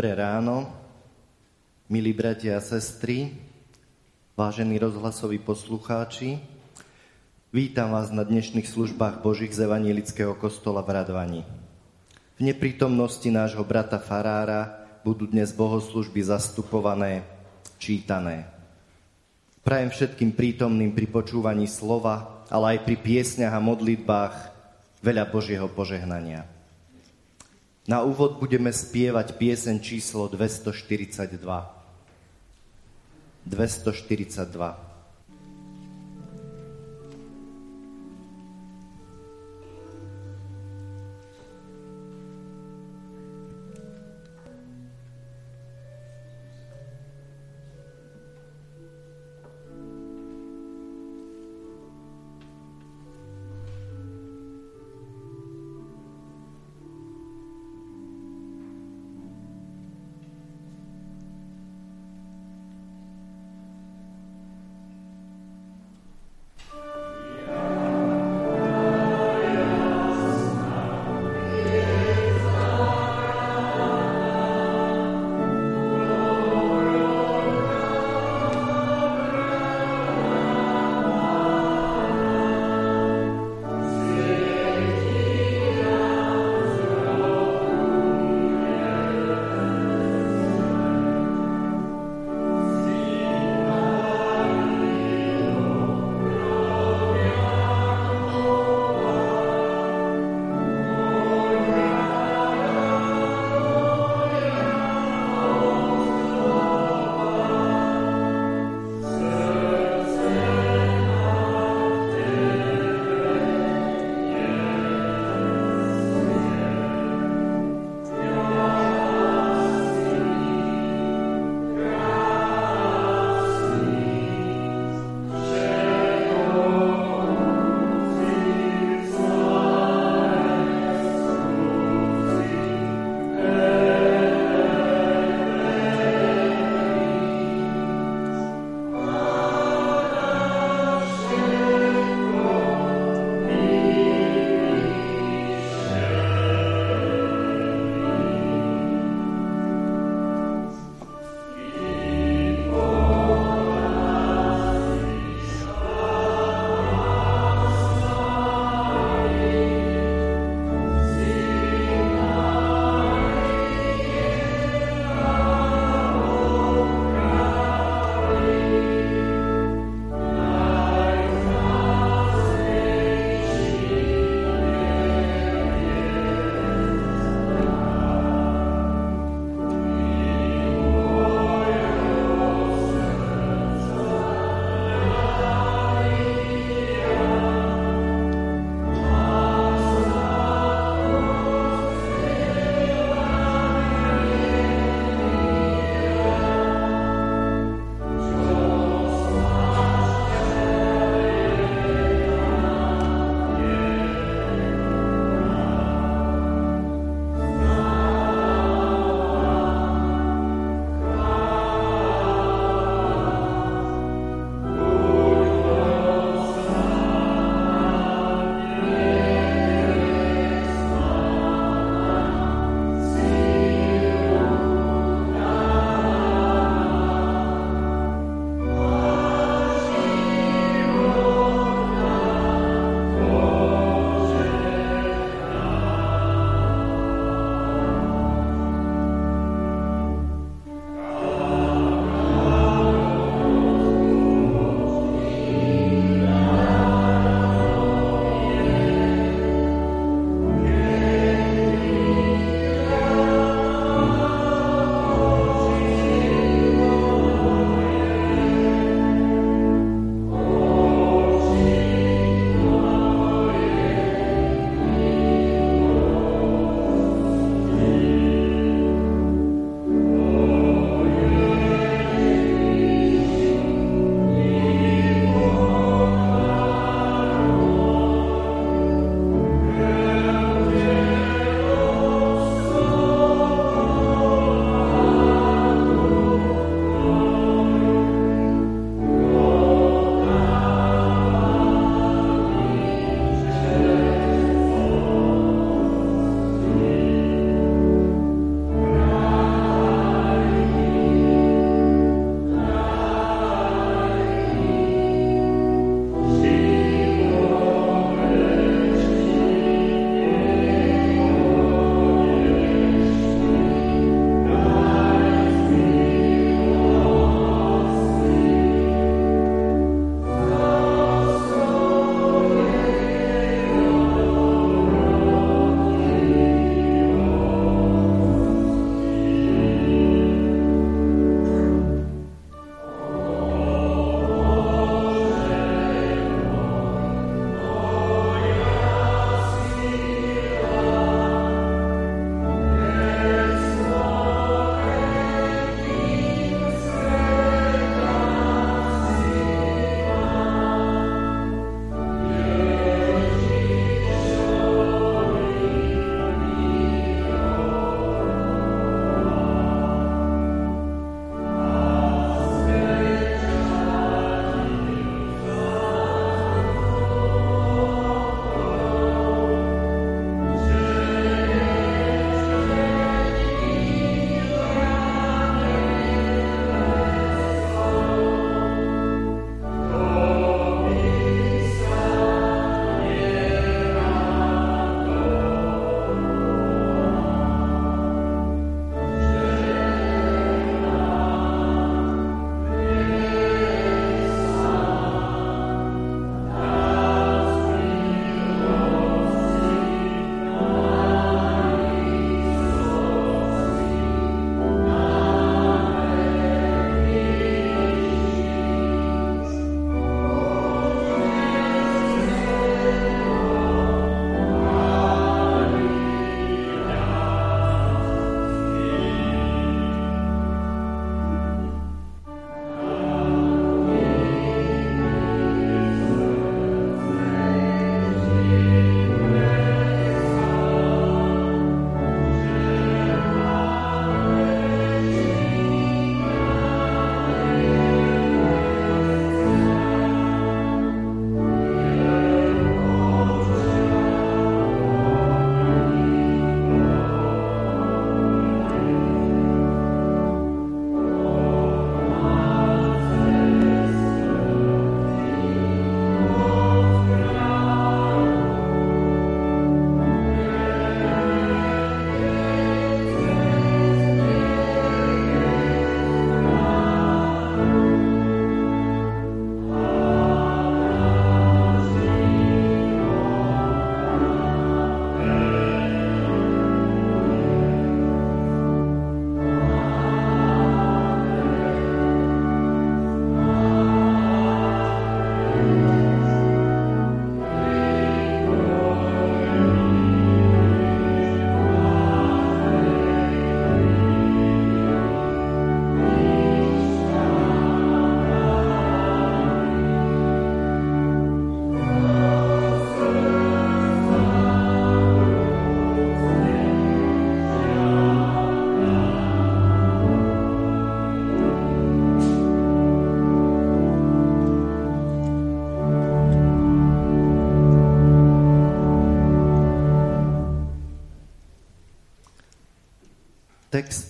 Dobré ráno, milí bratia a sestry, vážení rozhlasoví poslucháči. Vítam vás na dnešných službách Božích z Evangelického kostola v Radvani. V neprítomnosti nášho brata Farára budú dnes bohoslužby zastupované, čítané. Prajem všetkým prítomným pri počúvaní slova, ale aj pri piesňach a modlitbách veľa Božieho požehnania. Na úvod budeme spievať piesen číslo 242. 242.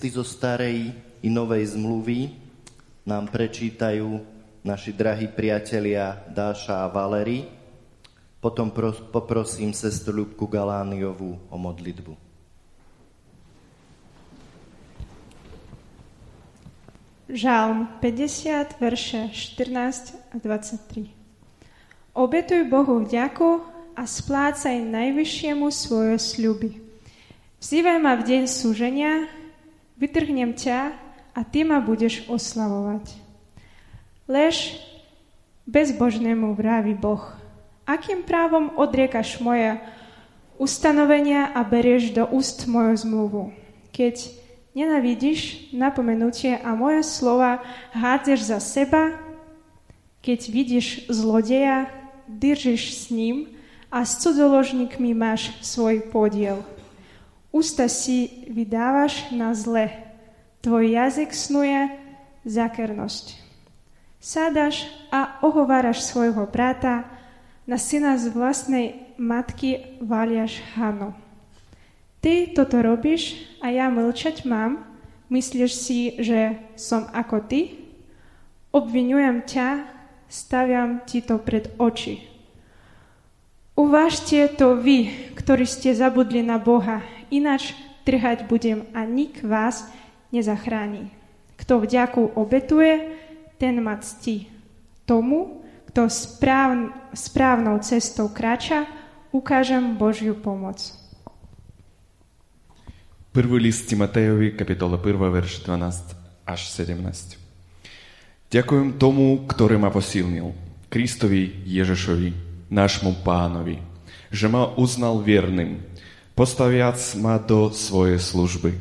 Texty zo starej i novej zmluvy nám prečítajú naši drahí priatelia Dáša a Valery. Potom poprosím sestru Ľubku Galániovú o modlitbu. Žalm 50, verše 14 a 23. Obetuj Bohu vďaku a splácaj najvyššiemu svoje sľuby. Vzývaj ma v deň súženia, vytrhnem ťa a ty ma budeš oslavovať. Lež bezbožnému vraví Boh. Akým právom odriekaš moje ustanovenia a berieš do úst moju zmluvu? Keď nenavidíš napomenutie a moje slova hádzeš za seba, keď vidíš zlodeja, držíš s ním a s cudzoložníkmi máš svoj podiel. Ústa si vydávaš na zle, tvoj jazyk snuje zakernosť. Sádaš a ohováraš svojho brata, na syna z vlastnej matky valiaš Hanu. Ty toto robíš a ja mlčať mám, myslíš si, že som ako ty? Obvinujem ťa, staviam ti to pred oči. Uvážte to vy, ktorí ste zabudli na Boha, ináč trhať budem a nik vás nezachráni. Kto vďaku obetuje, ten ma ctí. Tomu, kto správ, správnou cestou kráča, ukážem Božiu pomoc. Prvý list Timotejovi, kapitola 1, verš 12 až 17. Ďakujem tomu, ktorý ma posilnil, Kristovi Ježišovi, našemu pánovi, že ma uznal verným, postaviac ma do svojej služby.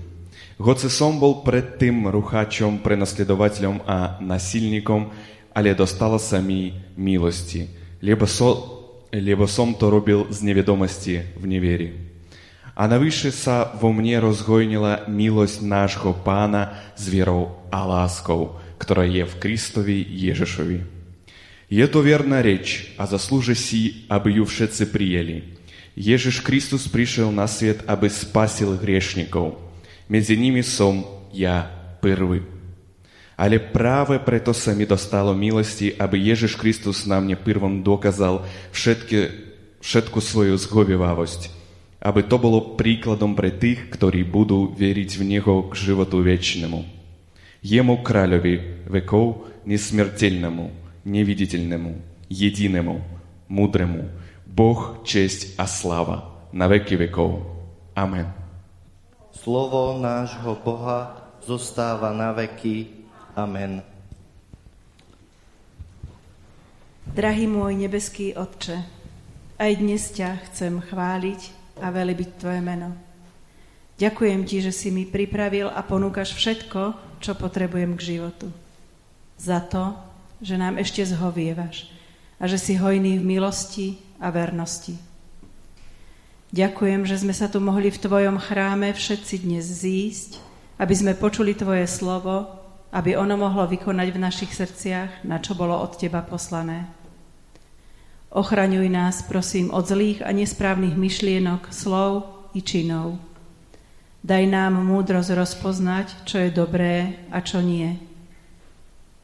Hoci som bol predtým ruchačom, prenasledovateľom a nasilníkom, ale dostala sa mi milosti, lebo, so, lebo som to robil z nevedomosti v neveri. А навіше са во мне розгойніла милость нашого Пана з вірою а ласков, która є в Крістові Єжишові. Є то вірна реч, а заслужи сі, аби ю всеці приєлі. Ежеж Христос пришел на свет, абы спасил грешников. Між ними сом я первый. Але праве прето самі достало милости, аби Єжиш Христос нам не первым доказал všetky, všetku свою зговівавость, аби то було прикладом при тих, которые буду верить в Него к животу вечному. Ему кралеві веков несмертельному, невидительному, единому, мудрому – Boh, česť a sláva na veky vekov. Amen. Slovo nášho Boha zostáva na veky. Amen. Drahý môj nebeský Otče, aj dnes ťa chcem chváliť a velibiť Tvoje meno. Ďakujem Ti, že si mi pripravil a ponúkaš všetko, čo potrebujem k životu. Za to, že nám ešte zhovievaš a že si hojný v milosti a vernosti. Ďakujem, že sme sa tu mohli v Tvojom chráme všetci dnes zísť, aby sme počuli Tvoje slovo, aby ono mohlo vykonať v našich srdciach, na čo bolo od Teba poslané. Ochraňuj nás, prosím, od zlých a nesprávnych myšlienok, slov i činov. Daj nám múdrosť rozpoznať, čo je dobré a čo nie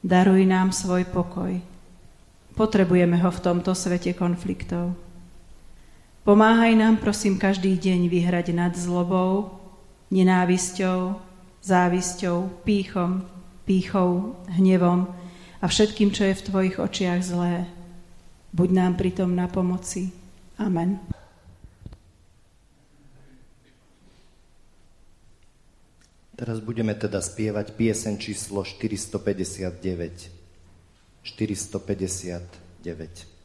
Daruj nám svoj pokoj. Potrebujeme ho v tomto svete konfliktov. Pomáhaj nám, prosím, každý deň vyhrať nad zlobou, nenávisťou, závisťou, pýchom, pýchou, hnevom a všetkým, čo je v Tvojich očiach zlé. Buď nám pritom na pomoci. Amen. Teraz budeme teda spievať piesen číslo 459. 459.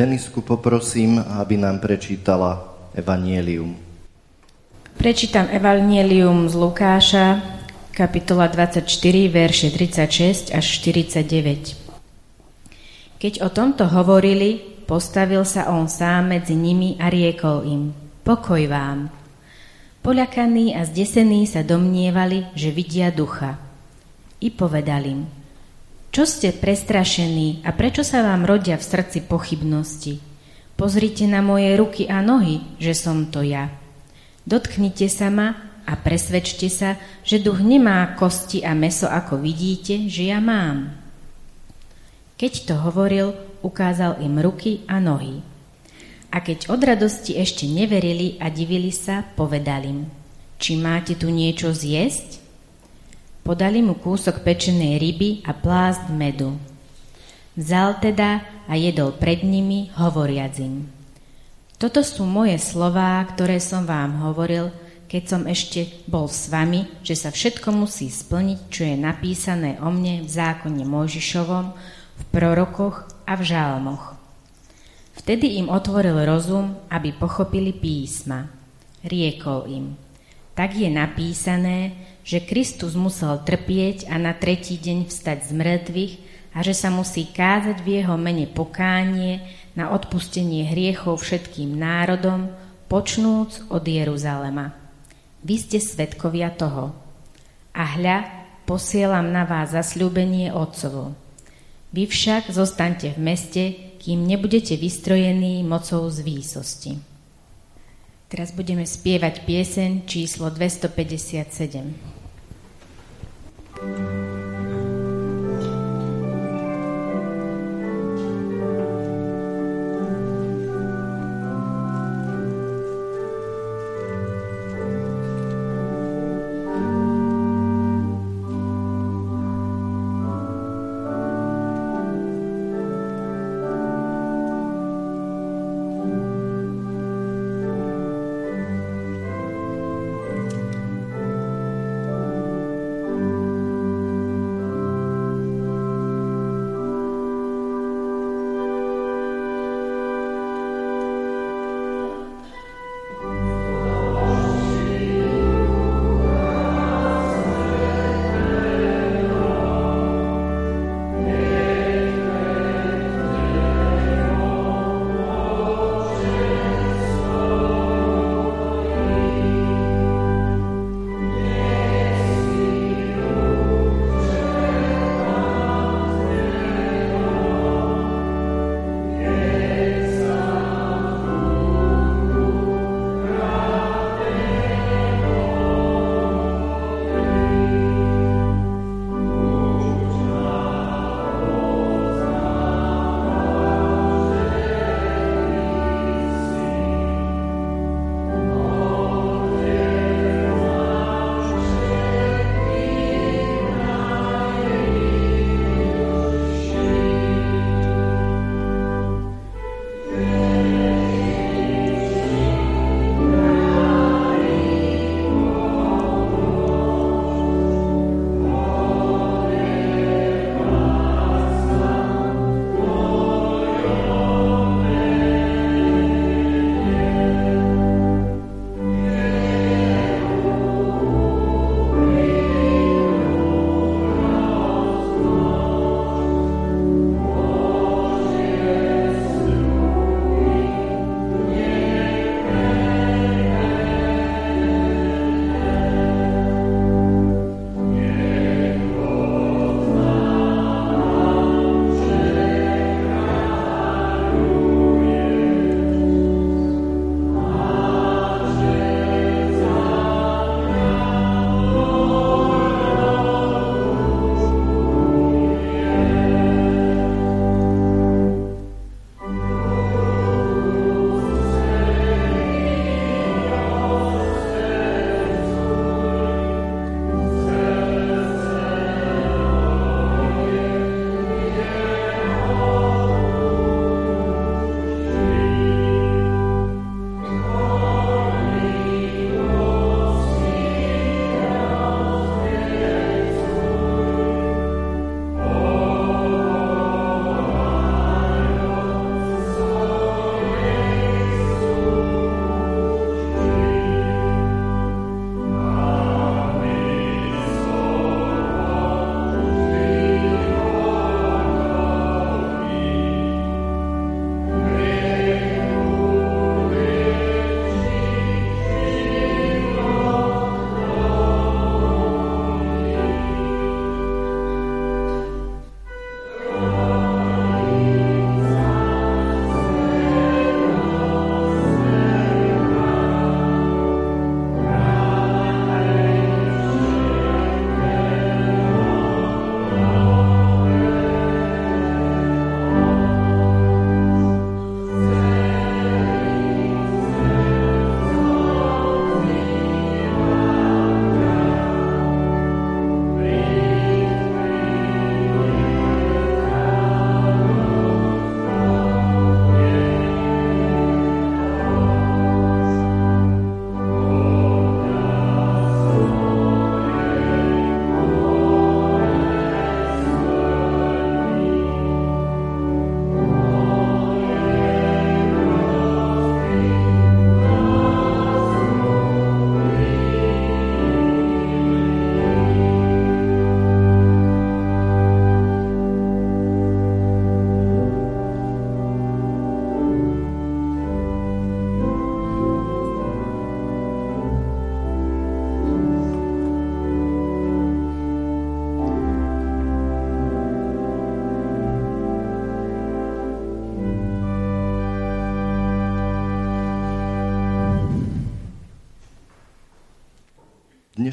Denisku poprosím, aby nám prečítala Evangelium. Prečítam Evangelium z Lukáša, kapitola 24, verše 36 až 49. Keď o tomto hovorili, postavil sa on sám medzi nimi a riekol im, pokoj vám. Poľakaní a zdesení sa domnievali, že vidia ducha. I povedal im, čo ste prestrašení a prečo sa vám rodia v srdci pochybnosti? Pozrite na moje ruky a nohy, že som to ja. Dotknite sa ma a presvedčte sa, že duch nemá kosti a meso, ako vidíte, že ja mám. Keď to hovoril, ukázal im ruky a nohy. A keď od radosti ešte neverili a divili sa, povedal im, či máte tu niečo zjesť? Podali mu kúsok pečenej ryby a plást medu. Vzal teda a jedol pred nimi, hovoriac im. Toto sú moje slová, ktoré som vám hovoril, keď som ešte bol s vami, že sa všetko musí splniť, čo je napísané o mne v zákone Mojžišovom, v prorokoch a v žálmoch. Vtedy im otvoril rozum, aby pochopili písma. Riekol im, tak je napísané, že Kristus musel trpieť a na tretí deň vstať z mŕtvych a že sa musí kázať v jeho mene pokánie na odpustenie hriechov všetkým národom, počnúc od Jeruzalema. Vy ste svetkovia toho. A hľa, posielam na vás zasľúbenie Otcovo. Vy však zostaňte v meste, kým nebudete vystrojení mocou z výsosti. Teraz budeme spievať pieseň číslo 257. Thank you.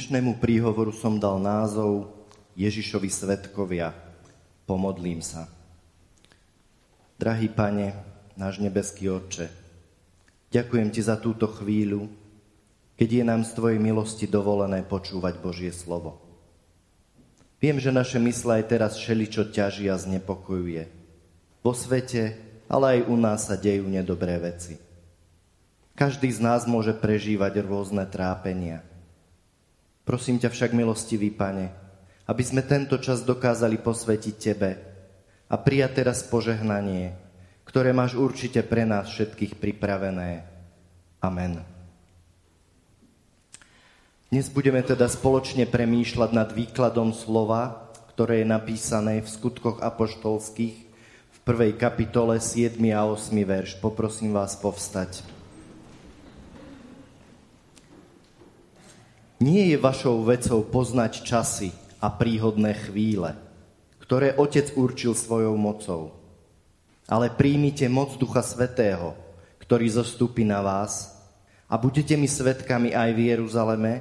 Dnešnému príhovoru som dal názov Ježišovi svetkovia. Pomodlím sa. Drahý pane, náš nebeský Otče, ďakujem Ti za túto chvíľu, keď je nám z Tvojej milosti dovolené počúvať Božie slovo. Viem, že naše mysle aj teraz všeličo ťaží a znepokojuje. Vo svete, ale aj u nás sa dejú nedobré veci. Každý z nás môže prežívať rôzne trápenia. Prosím ťa však, milostivý pane, aby sme tento čas dokázali posvetiť Tebe a prijať teraz požehnanie, ktoré máš určite pre nás všetkých pripravené. Amen. Dnes budeme teda spoločne premýšľať nad výkladom slova, ktoré je napísané v skutkoch apoštolských v prvej kapitole 7. a 8. verš. Poprosím vás povstať. Nie je vašou vecou poznať časy a príhodné chvíle, ktoré Otec určil svojou mocou. Ale príjmite moc Ducha Svetého, ktorý zostúpi na vás a budete mi svetkami aj v Jeruzaleme,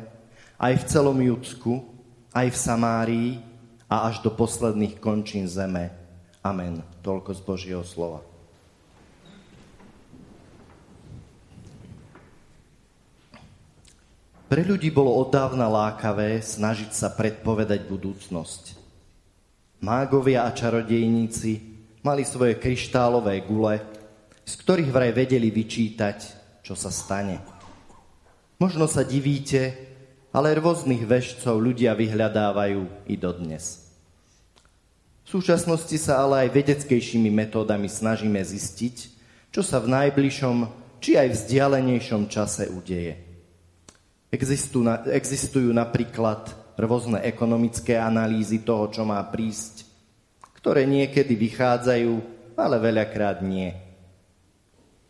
aj v celom Judsku, aj v Samárii a až do posledných končín zeme. Amen. Toľko z Božieho slova. Pre ľudí bolo oddávna lákavé snažiť sa predpovedať budúcnosť. Mágovia a čarodejníci mali svoje kryštálové gule, z ktorých vraj vedeli vyčítať, čo sa stane. Možno sa divíte, ale rôznych vešcov ľudia vyhľadávajú i dodnes. V súčasnosti sa ale aj vedeckejšími metódami snažíme zistiť, čo sa v najbližšom či aj vzdialenejšom čase udeje. Existujú napríklad rôzne ekonomické analýzy toho, čo má prísť, ktoré niekedy vychádzajú, ale veľakrát nie.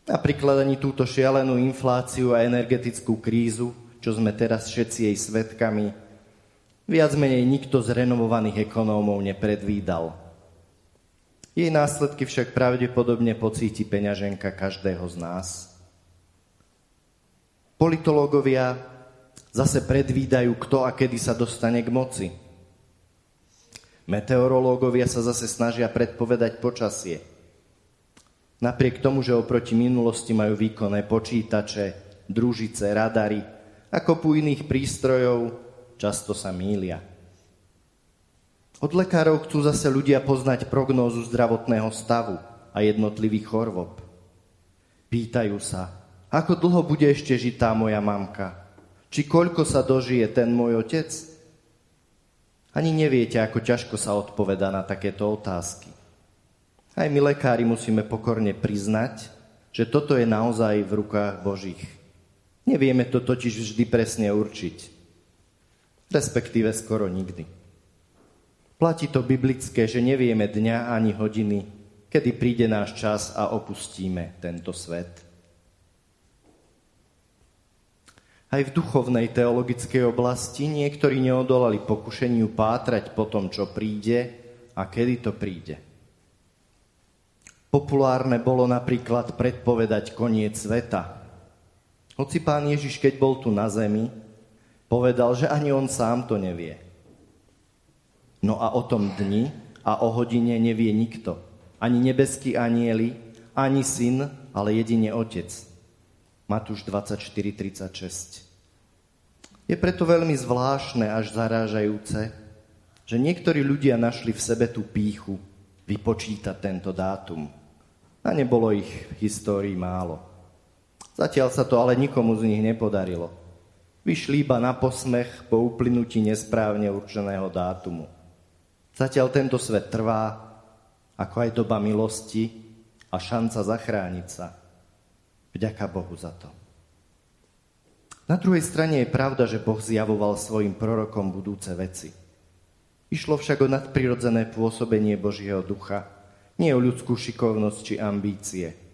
Napríklad ani túto šialenú infláciu a energetickú krízu čo sme teraz všetci jej svetkami, viac menej nikto z renovovaných ekonómov nepredvídal. Jej následky však pravdepodobne pocíti peňaženka každého z nás. Politológovia zase predvídajú, kto a kedy sa dostane k moci. Meteorológovia sa zase snažia predpovedať počasie. Napriek tomu, že oproti minulosti majú výkonné počítače, družice, radary, a kopu iných prístrojov, často sa mília. Od lekárov chcú zase ľudia poznať prognózu zdravotného stavu a jednotlivých chorôb. Pýtajú sa, ako dlho bude ešte žiť tá moja mamka? Či koľko sa dožije ten môj otec? Ani neviete, ako ťažko sa odpoveda na takéto otázky. Aj my lekári musíme pokorne priznať, že toto je naozaj v rukách Božích. Nevieme to totiž vždy presne určiť. Respektíve skoro nikdy. Platí to biblické, že nevieme dňa ani hodiny, kedy príde náš čas a opustíme tento svet. Aj v duchovnej teologickej oblasti niektorí neodolali pokušeniu pátrať po tom, čo príde a kedy to príde. Populárne bolo napríklad predpovedať koniec sveta, hoci pán Ježiš, keď bol tu na zemi, povedal, že ani on sám to nevie. No a o tom dni a o hodine nevie nikto. Ani nebeský anieli, ani syn, ale jedine otec. Matúš 24.36. Je preto veľmi zvláštne až zarážajúce, že niektorí ľudia našli v sebe tú píchu vypočítať tento dátum. A nebolo ich v histórii málo. Zatiaľ sa to ale nikomu z nich nepodarilo. Vyšli iba na posmech po uplynutí nesprávne určeného dátumu. Zatiaľ tento svet trvá, ako aj doba milosti a šanca zachrániť sa. Vďaka Bohu za to. Na druhej strane je pravda, že Boh zjavoval svojim prorokom budúce veci. Išlo však o nadprirodzené pôsobenie Božieho ducha, nie o ľudskú šikovnosť či ambície –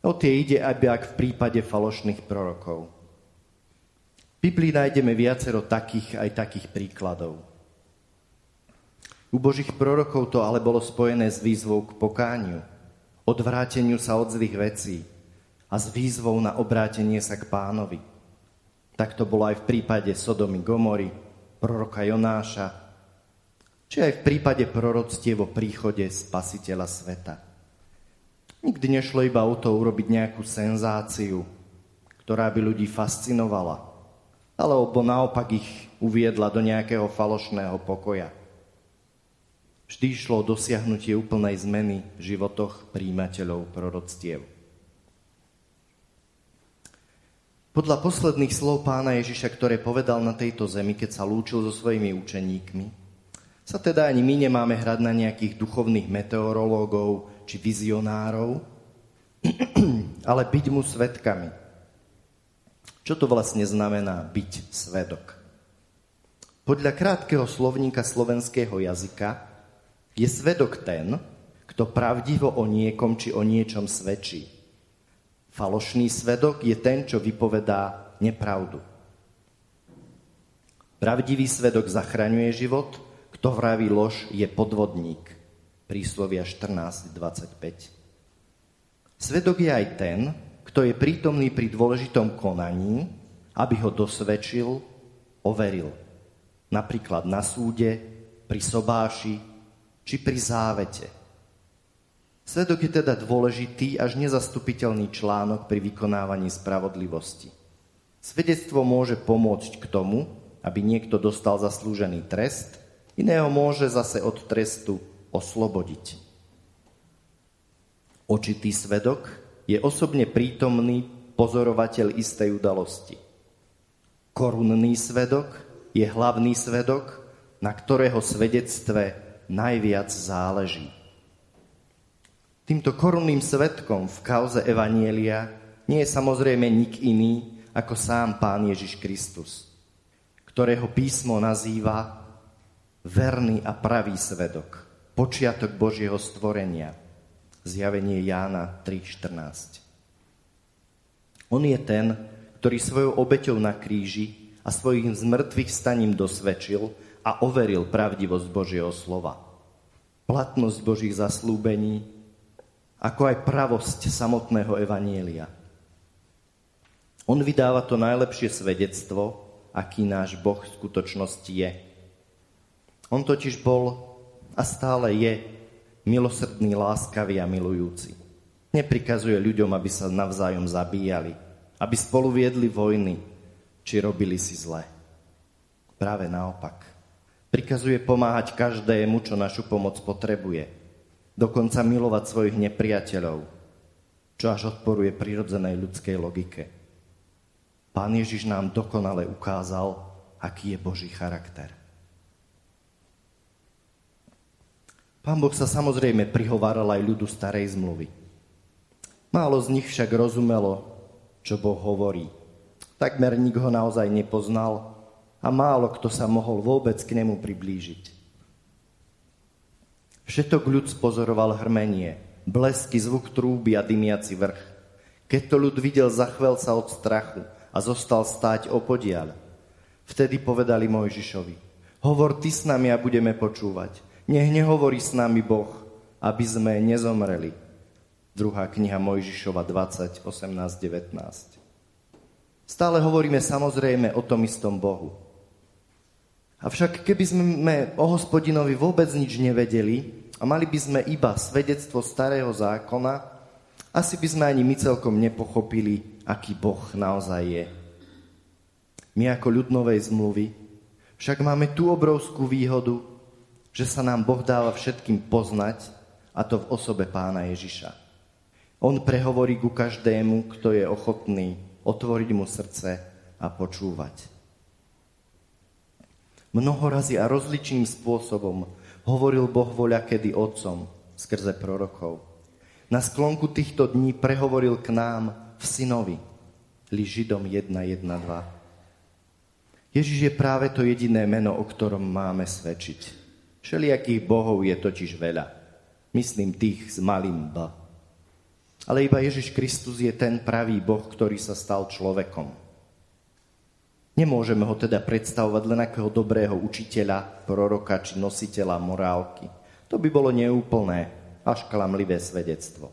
O tie ide aby ak v prípade falošných prorokov. V Biblii nájdeme viacero takých aj takých príkladov. U Božích prorokov to ale bolo spojené s výzvou k pokániu, odvráteniu sa od zlých vecí a s výzvou na obrátenie sa k pánovi. Tak to bolo aj v prípade Sodomy Gomory, proroka Jonáša, či aj v prípade proroctiev o príchode spasiteľa sveta. Nikdy nešlo iba o to urobiť nejakú senzáciu, ktorá by ľudí fascinovala, alebo naopak ich uviedla do nejakého falošného pokoja. Vždy išlo o dosiahnutie úplnej zmeny v životoch príjimateľov proroctiev. Podľa posledných slov pána Ježiša, ktoré povedal na tejto zemi, keď sa lúčil so svojimi učeníkmi, sa teda ani my nemáme hrať na nejakých duchovných meteorológov či vizionárov, ale byť mu svetkami. Čo to vlastne znamená byť svedok? Podľa krátkeho slovníka slovenského jazyka je svedok ten, kto pravdivo o niekom či o niečom svedčí. Falošný svedok je ten, čo vypovedá nepravdu. Pravdivý svedok zachraňuje život, kto vraví lož, je podvodník. Príslovia 14.25. Svedok je aj ten, kto je prítomný pri dôležitom konaní, aby ho dosvedčil, overil. Napríklad na súde, pri sobáši či pri závete – Svedok je teda dôležitý až nezastupiteľný článok pri vykonávaní spravodlivosti. Svedectvo môže pomôcť k tomu, aby niekto dostal zaslúžený trest, iného môže zase od trestu oslobodiť. Očitý svedok je osobne prítomný pozorovateľ istej udalosti. Korunný svedok je hlavný svedok, na ktorého svedectve najviac záleží. Týmto korunným svetkom v kauze Evanielia nie je samozrejme nik iný ako sám Pán Ježiš Kristus, ktorého písmo nazýva verný a pravý svedok, počiatok Božieho stvorenia. Zjavenie Jána 3.14. On je ten, ktorý svojou obeťou na kríži a svojim zmrtvých staním dosvedčil a overil pravdivosť Božieho slova. Platnosť Božích zaslúbení ako aj pravosť samotného Evanielia. On vydáva to najlepšie svedectvo, aký náš Boh v skutočnosti je. On totiž bol a stále je milosrdný, láskavý a milujúci. Neprikazuje ľuďom, aby sa navzájom zabíjali, aby spolu viedli vojny, či robili si zle. Práve naopak. Prikazuje pomáhať každému, čo našu pomoc potrebuje – dokonca milovať svojich nepriateľov, čo až odporuje prirodzenej ľudskej logike. Pán Ježiš nám dokonale ukázal, aký je Boží charakter. Pán Boh sa samozrejme prihováral aj ľudu starej zmluvy. Málo z nich však rozumelo, čo Boh hovorí. Takmer nik ho naozaj nepoznal a málo kto sa mohol vôbec k nemu priblížiť. Všetok ľud spozoroval hrmenie, blesky, zvuk trúby a dymiaci vrch. Keď to ľud videl, zachvel sa od strachu a zostal stáť opodiaľ. Vtedy povedali Mojžišovi, hovor ty s nami a budeme počúvať. Nech nehovorí s nami Boh, aby sme nezomreli. Druhá kniha Mojžišova 20, 18, 19. Stále hovoríme samozrejme o tom istom Bohu. Avšak keby sme o hospodinovi vôbec nič nevedeli, a mali by sme iba svedectvo starého zákona, asi by sme ani my celkom nepochopili, aký Boh naozaj je. My ako ľud novej zmluvy však máme tú obrovskú výhodu, že sa nám Boh dáva všetkým poznať, a to v osobe pána Ježiša. On prehovorí ku každému, kto je ochotný otvoriť mu srdce a počúvať. Mnohorazí a rozličným spôsobom hovoril Boh voľa kedy otcom skrze prorokov. Na sklonku týchto dní prehovoril k nám v synovi, li Židom 1.1.2. Ježiš je práve to jediné meno, o ktorom máme svedčiť. Všelijakých bohov je totiž veľa. Myslím tých s malým B. Ale iba Ježiš Kristus je ten pravý Boh, ktorý sa stal človekom. Nemôžeme ho teda predstavovať len ako dobrého učiteľa, proroka či nositeľa morálky. To by bolo neúplné, až klamlivé svedectvo.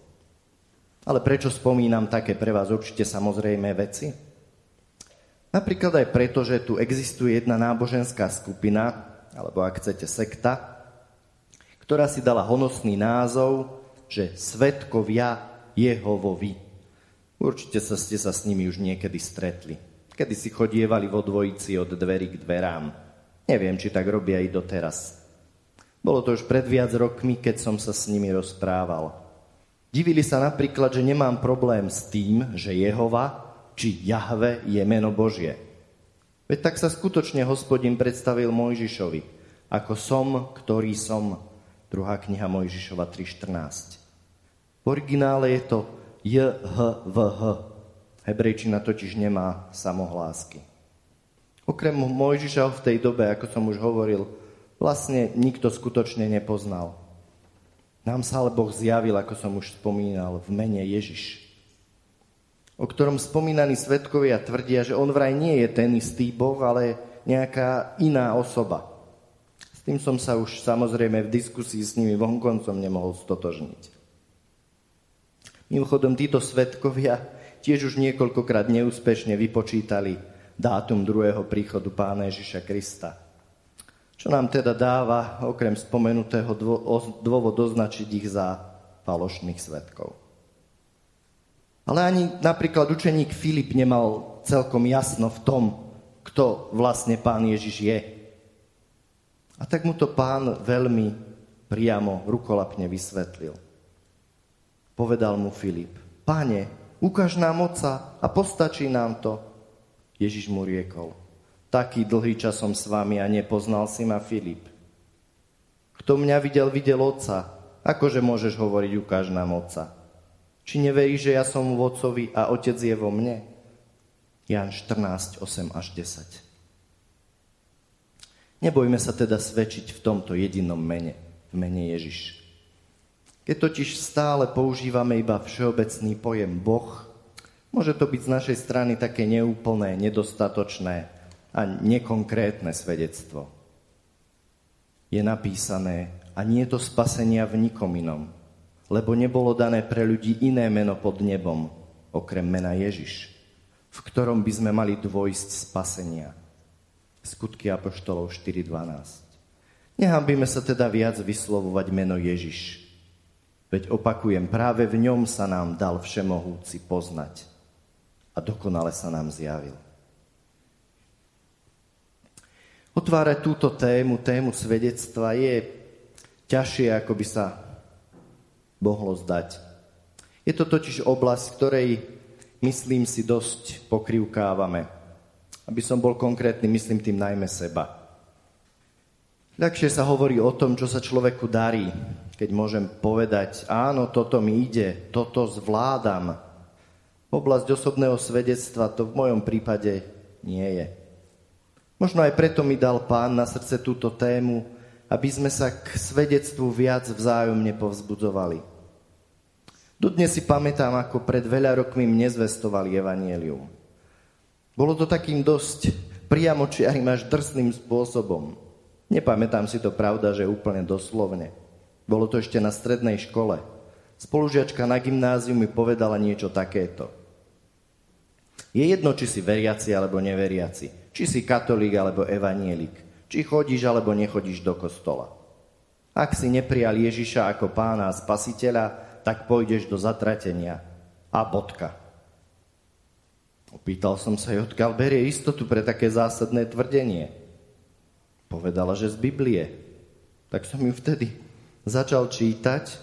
Ale prečo spomínam také pre vás určite samozrejme veci? Napríklad aj preto, že tu existuje jedna náboženská skupina, alebo ak chcete sekta, ktorá si dala honosný názov, že svetkovia Jehovovi. Určite sa ste sa s nimi už niekedy stretli. Kedy si chodievali vo dvojici od dverí k dverám. Neviem, či tak robia i doteraz. Bolo to už pred viac rokmi, keď som sa s nimi rozprával. Divili sa napríklad, že nemám problém s tým, že Jehova či Jahve je meno Božie. Veď tak sa skutočne hospodin predstavil Mojžišovi, ako som, ktorý som. Druhá kniha Mojžišova 3.14. V originále je to J-H-V-H. Hebrejčina totiž nemá samohlásky. Okrem Mojžiša v tej dobe, ako som už hovoril, vlastne nikto skutočne nepoznal. Nám sa ale Boh zjavil, ako som už spomínal, v mene Ježiš, o ktorom spomínaní svetkovia tvrdia, že on vraj nie je ten istý Boh, ale nejaká iná osoba tým som sa už samozrejme v diskusii s nimi vonkoncom nemohol stotožniť. Mimochodom, títo svetkovia tiež už niekoľkokrát neúspešne vypočítali dátum druhého príchodu Pána Ježiša Krista. Čo nám teda dáva, okrem spomenutého, dôvod označiť ich za falošných svetkov. Ale ani napríklad učeník Filip nemal celkom jasno v tom, kto vlastne Pán Ježiš je. A tak mu to pán veľmi priamo, rukolapne vysvetlil. Povedal mu Filip, páne, ukáž nám oca a postačí nám to. Ježiš mu riekol, taký dlhý čas som s vami a nepoznal si ma Filip. Kto mňa videl, videl oca. Akože môžeš hovoriť, ukáž nám oca. Či neveríš, že ja som v otcovi a otec je vo mne? Jan 14, 8 až 10. Nebojme sa teda svedčiť v tomto jedinom mene, v mene Ježiš. Keď totiž stále používame iba všeobecný pojem Boh, môže to byť z našej strany také neúplné, nedostatočné a nekonkrétne svedectvo. Je napísané, a nie je to spasenia v nikom inom, lebo nebolo dané pre ľudí iné meno pod nebom, okrem mena Ježiš, v ktorom by sme mali dvojsť spasenia. Skutky Apoštolov 4.12. Nehambíme sa teda viac vyslovovať meno Ježiš. Veď opakujem, práve v ňom sa nám dal všemohúci poznať a dokonale sa nám zjavil. Otvárať túto tému, tému svedectva je ťažšie, ako by sa mohlo zdať. Je to totiž oblasť, ktorej, myslím si, dosť pokrivkávame. Aby som bol konkrétny, myslím tým najmä seba. Ľahšie sa hovorí o tom, čo sa človeku darí, keď môžem povedať, áno, toto mi ide, toto zvládam. Oblasť osobného svedectva to v mojom prípade nie je. Možno aj preto mi dal pán na srdce túto tému, aby sme sa k svedectvu viac vzájomne povzbudzovali. Dodnes si pamätám, ako pred veľa rokmi mne zvestovali evanielium. Bolo to takým dosť priamočiarým až drsným spôsobom. Nepamätám si to pravda, že úplne doslovne. Bolo to ešte na strednej škole. Spolužiačka na gymnáziu mi povedala niečo takéto. Je jedno, či si veriaci alebo neveriaci, či si katolík alebo evanielik, či chodíš alebo nechodíš do kostola. Ak si neprijal Ježiša ako pána a spasiteľa, tak pôjdeš do zatratenia. A bodka. Opýtal som sa jej, odkiaľ berie istotu pre také zásadné tvrdenie. Povedala, že z Biblie. Tak som ju vtedy začal čítať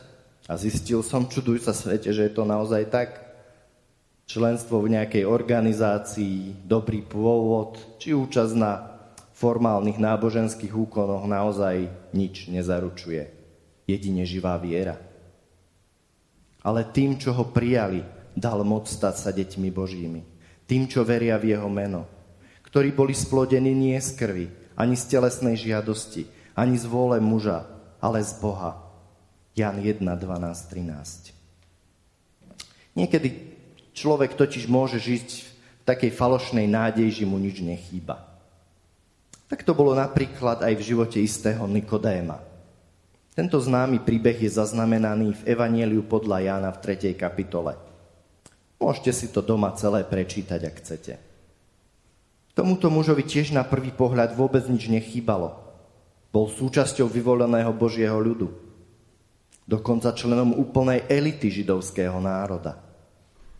a zistil som, čuduj sa svete, že je to naozaj tak. Členstvo v nejakej organizácii, dobrý pôvod, či účasť na formálnych náboženských úkonoch naozaj nič nezaručuje. Jedine živá viera. Ale tým, čo ho prijali, dal moc stať sa deťmi Božími tým, čo veria v jeho meno, ktorí boli splodení nie z krvi, ani z telesnej žiadosti, ani z vôle muža, ale z Boha. Jan 1, 12, 13. Niekedy človek totiž môže žiť v takej falošnej nádeji, že mu nič nechýba. Tak to bolo napríklad aj v živote istého Nikodéma. Tento známy príbeh je zaznamenaný v Evanieliu podľa Jána v 3. kapitole. Môžete si to doma celé prečítať, ak chcete. Tomuto mužovi tiež na prvý pohľad vôbec nič nechýbalo. Bol súčasťou vyvoleného Božieho ľudu. Dokonca členom úplnej elity židovského národa.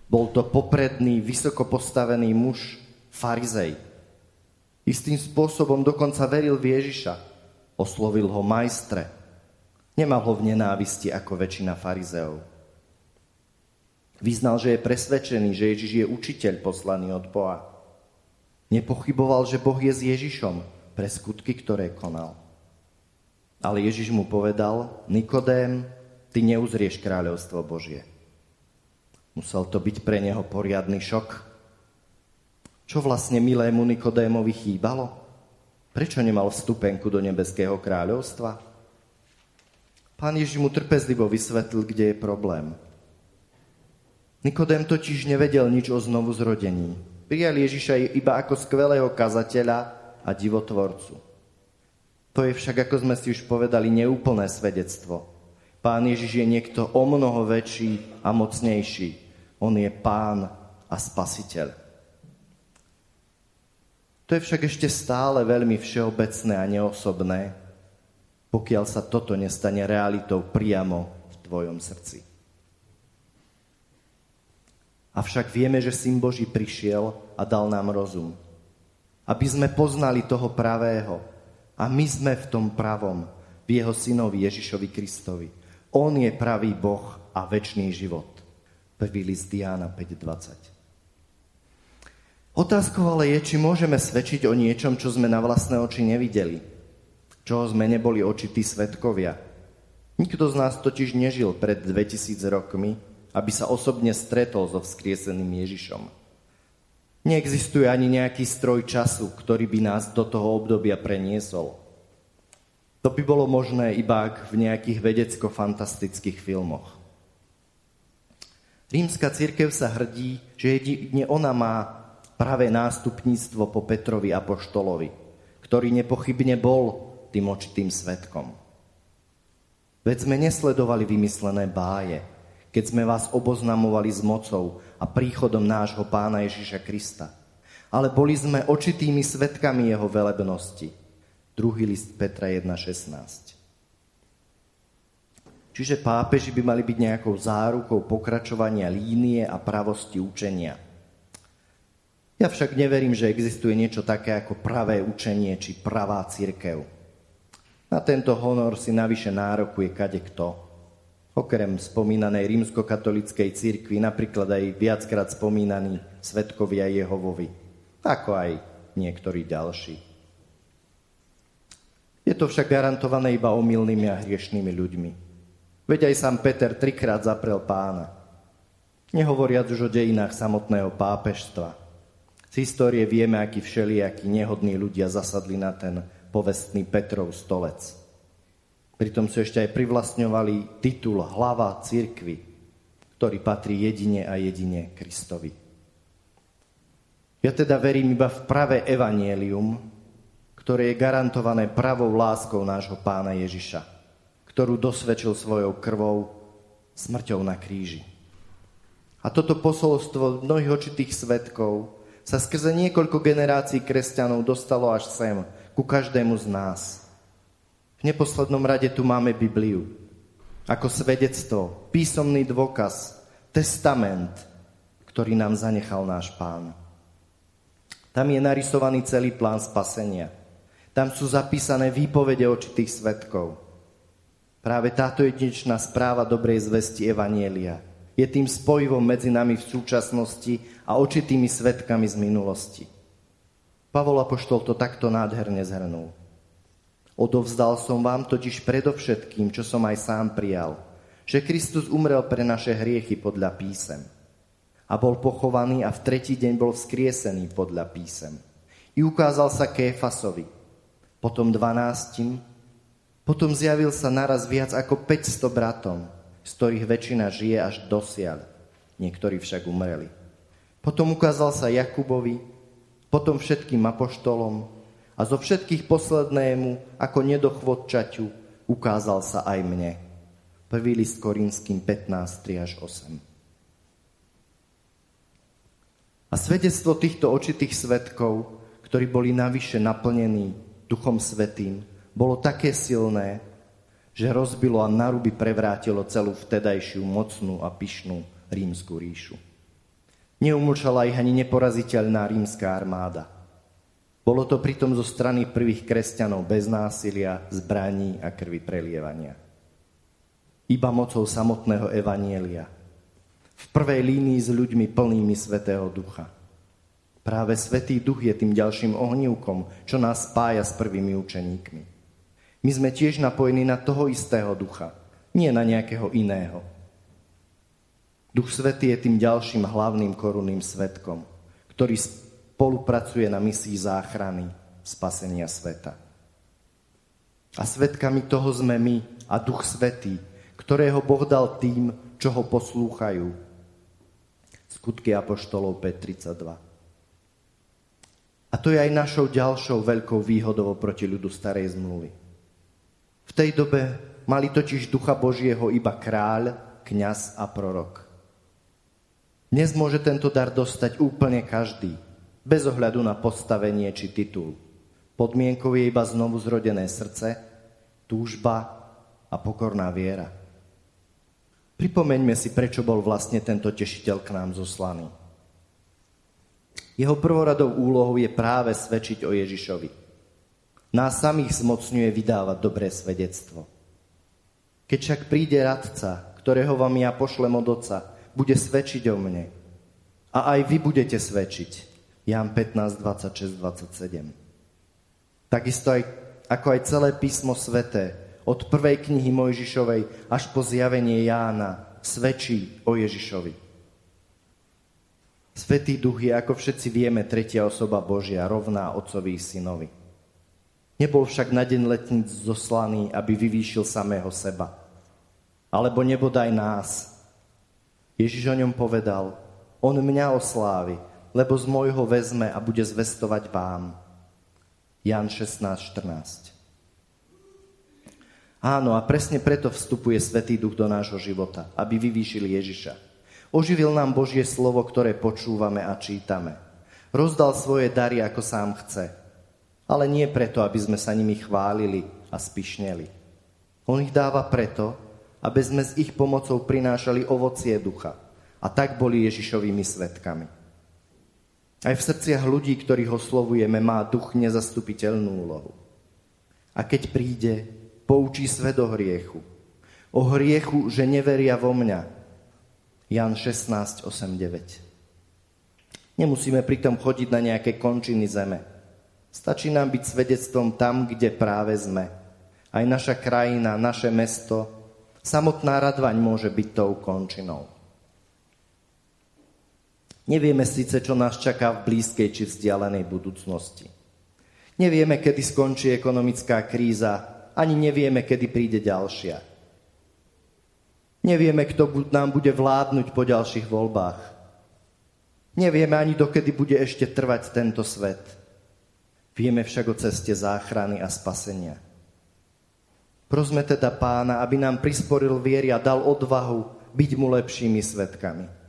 Bol to popredný, vysoko postavený muž, farizej. Istým spôsobom dokonca veril v Ježiša. Oslovil ho majstre. Nemal ho v nenávisti ako väčšina farizeov. Vyznal, že je presvedčený, že Ježiš je učiteľ poslaný od Boha. Nepochyboval, že Boh je s Ježišom pre skutky, ktoré konal. Ale Ježiš mu povedal, Nikodém, ty neuzrieš kráľovstvo Božie. Musel to byť pre neho poriadny šok. Čo vlastne milému Nikodémovi chýbalo? Prečo nemal vstupenku do nebeského kráľovstva? Pán Ježiš mu trpezlivo vysvetlil, kde je problém. Nikodém totiž nevedel nič o znovu zrodení. Prijal Ježiša iba ako skvelého kazateľa a divotvorcu. To je však, ako sme si už povedali, neúplné svedectvo. Pán Ježiš je niekto o mnoho väčší a mocnejší, on je pán a spasiteľ. To je však ešte stále veľmi všeobecné a neosobné, pokiaľ sa toto nestane realitou priamo v tvojom srdci. Avšak vieme, že Syn Boží prišiel a dal nám rozum. Aby sme poznali toho pravého. A my sme v tom pravom, v jeho synovi Ježišovi Kristovi. On je pravý Boh a väčší život. Prvý list Diana 5.20. Otázkou ale je, či môžeme svedčiť o niečom, čo sme na vlastné oči nevideli. Čoho sme neboli očití svetkovia. Nikto z nás totiž nežil pred 2000 rokmi, aby sa osobne stretol so vzkrieseným Ježišom. Neexistuje ani nejaký stroj času, ktorý by nás do toho obdobia preniesol. To by bolo možné iba ak v nejakých vedecko-fantastických filmoch. Rímska církev sa hrdí, že jedine ona má práve nástupníctvo po Petrovi Apoštolovi, ktorý nepochybne bol tým očitým svetkom. Veď sme nesledovali vymyslené báje, keď sme vás oboznamovali s mocou a príchodom nášho pána Ježiša Krista. Ale boli sme očitými svetkami jeho velebnosti. Druhý list Petra 1.16. Čiže pápeži by mali byť nejakou zárukou pokračovania línie a pravosti učenia. Ja však neverím, že existuje niečo také ako pravé učenie či pravá církev. Na tento honor si navyše nárokuje kade kto. Okrem spomínanej rímskokatolickej církvy napríklad aj viackrát spomínaní svetkovia Jehovovi, ako aj niektorí ďalší. Je to však garantované iba omilnými a hriešnými ľuďmi. Veď aj sám Peter trikrát zaprel pána. Nehovoriac už o dejinách samotného pápežstva. Z histórie vieme, akí všelijakí nehodní ľudia zasadli na ten povestný Petrov stolec. Pritom si ešte aj privlastňovali titul hlava církvy, ktorý patrí jedine a jedine Kristovi. Ja teda verím iba v pravé evanielium, ktoré je garantované pravou láskou nášho pána Ježiša ktorú dosvedčil svojou krvou smrťou na kríži. A toto posolstvo mnohých očitých svetkov sa skrze niekoľko generácií kresťanov dostalo až sem, ku každému z nás. Neposlednom rade tu máme Bibliu. Ako svedectvo, písomný dôkaz, testament, ktorý nám zanechal náš pán. Tam je narysovaný celý plán spasenia. Tam sú zapísané výpovede očitých svetkov. Práve táto jedinečná správa dobrej zvesti Evanielia je tým spojivom medzi nami v súčasnosti a očitými svetkami z minulosti. Pavol Apoštol to takto nádherne zhrnul. Odovzdal som vám totiž predovšetkým, čo som aj sám prijal, že Kristus umrel pre naše hriechy podľa písem a bol pochovaný a v tretí deň bol vzkriesený podľa písem. I ukázal sa Kéfasovi, potom dvanáctim potom zjavil sa naraz viac ako 500 bratom, z ktorých väčšina žije až dosiaľ. Niektorí však umreli. Potom ukázal sa Jakubovi, potom všetkým apoštolom a zo všetkých poslednému ako nedochvodčaťu ukázal sa aj mne. Prvý list Korinským 15, 3 až 8. A svedectvo týchto očitých svetkov ktorí boli navyše naplnení Duchom Svetým, bolo také silné, že rozbilo a naruby prevrátilo celú vtedajšiu mocnú a pyšnú rímsku ríšu. Neumlčala ich ani neporaziteľná rímska armáda. Bolo to pritom zo strany prvých kresťanov bez násilia, zbraní a krvi prelievania. Iba mocou samotného evanielia. V prvej línii s ľuďmi plnými Svetého Ducha. Práve Svetý Duch je tým ďalším ohnívkom, čo nás spája s prvými učeníkmi. My sme tiež napojení na toho istého ducha, nie na nejakého iného. Duch Svetý je tým ďalším hlavným korunným svetkom, ktorý spolupracuje na misii záchrany, spasenia sveta. A svetkami toho sme my a Duch Svetý, ktorého Boh dal tým, čo ho poslúchajú. Skutky Apoštolov 5.32. A to je aj našou ďalšou veľkou výhodou proti ľudu starej zmluvy. V tej dobe mali totiž Ducha Božieho iba kráľ, kňaz a prorok. Dnes môže tento dar dostať úplne každý, bez ohľadu na postavenie či titul. Podmienkou je iba znovu zrodené srdce, túžba a pokorná viera. Pripomeňme si, prečo bol vlastne tento tešiteľ k nám zoslaný. Jeho prvoradou úlohou je práve svedčiť o Ježišovi. Nás samých zmocňuje vydávať dobré svedectvo. Keď však príde radca, ktorého vám ja pošlem od Otca, bude svedčiť o mne. A aj vy budete svedčiť. Ján 15, 26, 27. Takisto aj, ako aj celé písmo sveté, od prvej knihy Mojžišovej až po zjavenie Jána, svedčí o Ježišovi. Svetý duch je, ako všetci vieme, tretia osoba Božia, rovná otcovi synovi. Nebol však na deň letníc zoslaný, aby vyvýšil samého seba. Alebo nebodaj nás, Ježiš o ňom povedal, on mňa oslávi, lebo z môjho vezme a bude zvestovať vám. Jan 16.14 Áno, a presne preto vstupuje Svetý Duch do nášho života, aby vyvýšil Ježiša. Oživil nám Božie slovo, ktoré počúvame a čítame. Rozdal svoje dary, ako sám chce. Ale nie preto, aby sme sa nimi chválili a spišneli. On ich dáva preto, aby sme s ich pomocou prinášali ovocie ducha. A tak boli Ježišovými svetkami. Aj v srdciach ľudí, ktorých oslovujeme, má duch nezastupiteľnú úlohu. A keď príde, poučí svet o hriechu. O hriechu, že neveria vo mňa. Jan 16, 8, 9. Nemusíme pritom chodiť na nejaké končiny zeme. Stačí nám byť svedectvom tam, kde práve sme. Aj naša krajina, naše mesto, Samotná radvaň môže byť tou končinou. Nevieme síce, čo nás čaká v blízkej či vzdialenej budúcnosti. Nevieme, kedy skončí ekonomická kríza, ani nevieme, kedy príde ďalšia. Nevieme, kto nám bude vládnuť po ďalších voľbách. Nevieme ani, dokedy bude ešte trvať tento svet. Vieme však o ceste záchrany a spasenia. Prosme teda pána, aby nám prisporil viery a dal odvahu byť mu lepšími svetkami.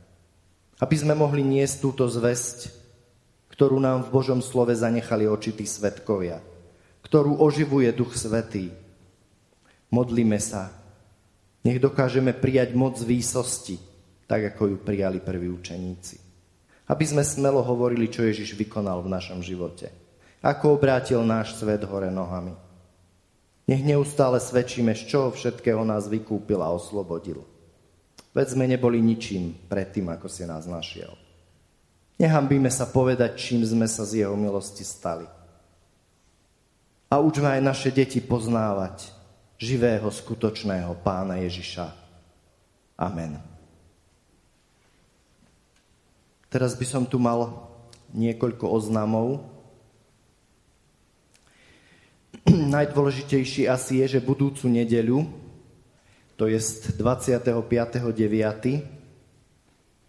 Aby sme mohli niesť túto zväzť, ktorú nám v Božom slove zanechali očití svetkovia, ktorú oživuje Duch Svetý. Modlíme sa. Nech dokážeme prijať moc výsosti, tak ako ju prijali prví učeníci. Aby sme smelo hovorili, čo Ježiš vykonal v našom živote. Ako obrátil náš svet hore nohami nech neustále svedčíme, z čoho všetkého nás vykúpil a oslobodil. Veď sme neboli ničím predtým, ako si nás našiel. Nehambíme sa povedať, čím sme sa z jeho milosti stali. A učme aj naše deti poznávať živého, skutočného pána Ježiša. Amen. Teraz by som tu mal niekoľko oznamov, najdôležitejší asi je, že budúcu nedeľu, to je 25.9.,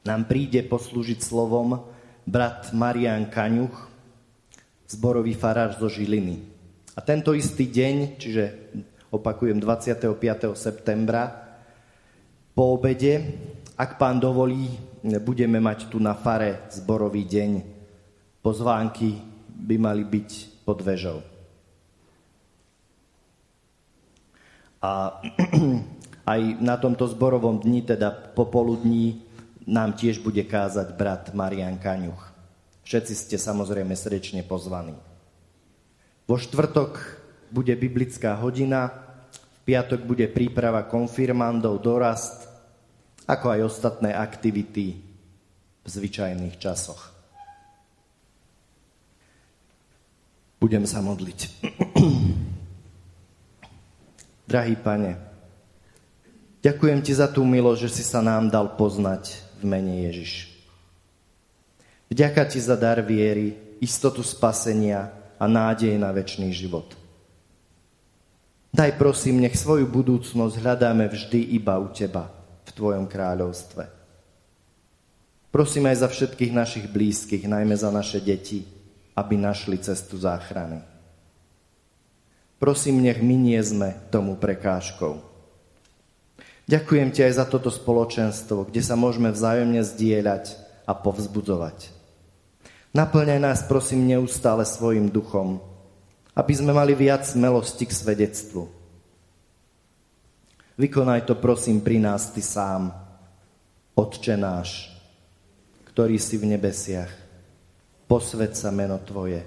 nám príde poslúžiť slovom brat Marian Kaňuch, zborový farář zo Žiliny. A tento istý deň, čiže opakujem 25. septembra, po obede, ak pán dovolí, budeme mať tu na fare zborový deň pozvánky by mali byť pod vežou. A aj na tomto zborovom dni, teda popoludní, nám tiež bude kázať brat Marian Kaňuch. Všetci ste samozrejme srdečne pozvaní. Vo štvrtok bude biblická hodina, v piatok bude príprava konfirmandov, dorast, ako aj ostatné aktivity v zvyčajných časoch. Budem sa modliť. Drahý pane, ďakujem ti za tú milosť, že si sa nám dal poznať v mene Ježiš. Vďaka ti za dar viery, istotu spasenia a nádej na väčší život. Daj prosím, nech svoju budúcnosť hľadáme vždy iba u teba, v tvojom kráľovstve. Prosím aj za všetkých našich blízkych, najmä za naše deti, aby našli cestu záchrany. Prosím, nech my nie sme tomu prekážkou. Ďakujem ti aj za toto spoločenstvo, kde sa môžeme vzájomne zdieľať a povzbudzovať. Naplňaj nás, prosím, neustále svojim duchom, aby sme mali viac smelosti k svedectvu. Vykonaj to, prosím, pri nás ty sám, Otče náš, ktorý si v nebesiach. Posved sa meno Tvoje,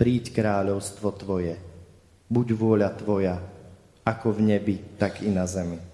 príď kráľovstvo Tvoje, buď vôľa Tvoja, ako v nebi, tak i na zemi.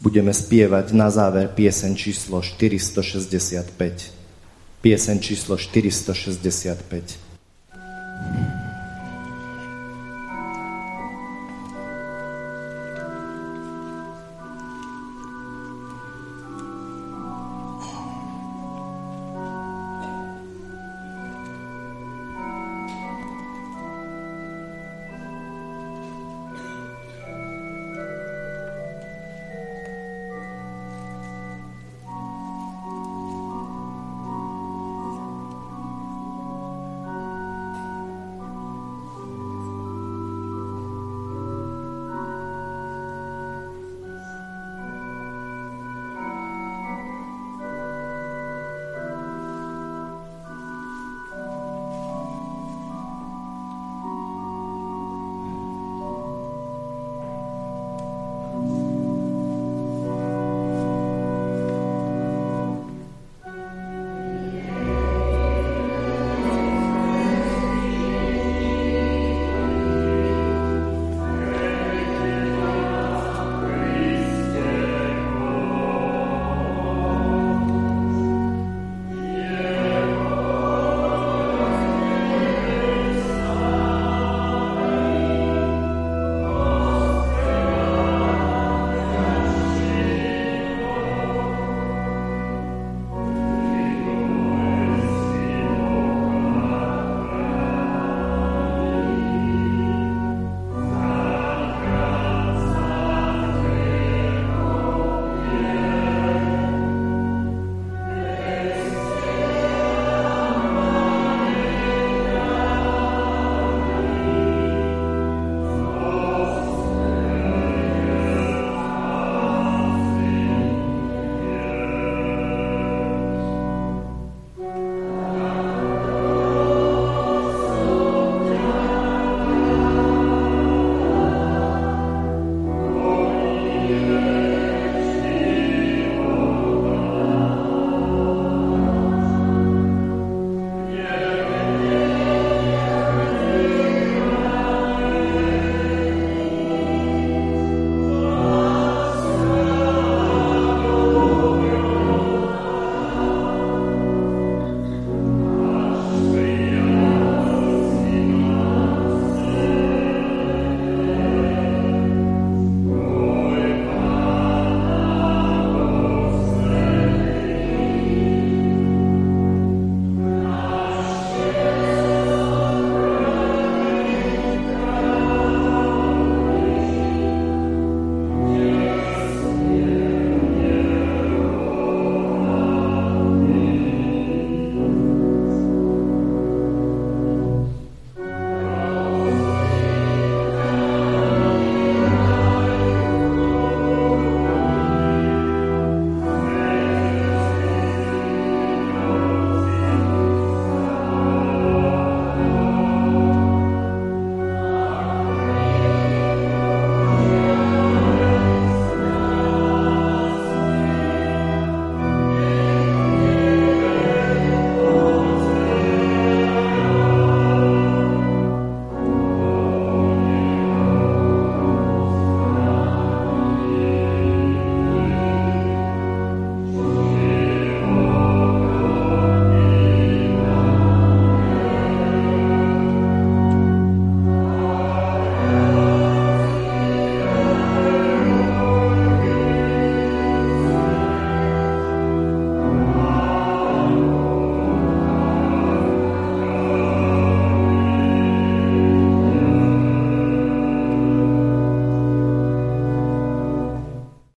budeme spievať na záver pieseň číslo 465. Pieseň číslo 465.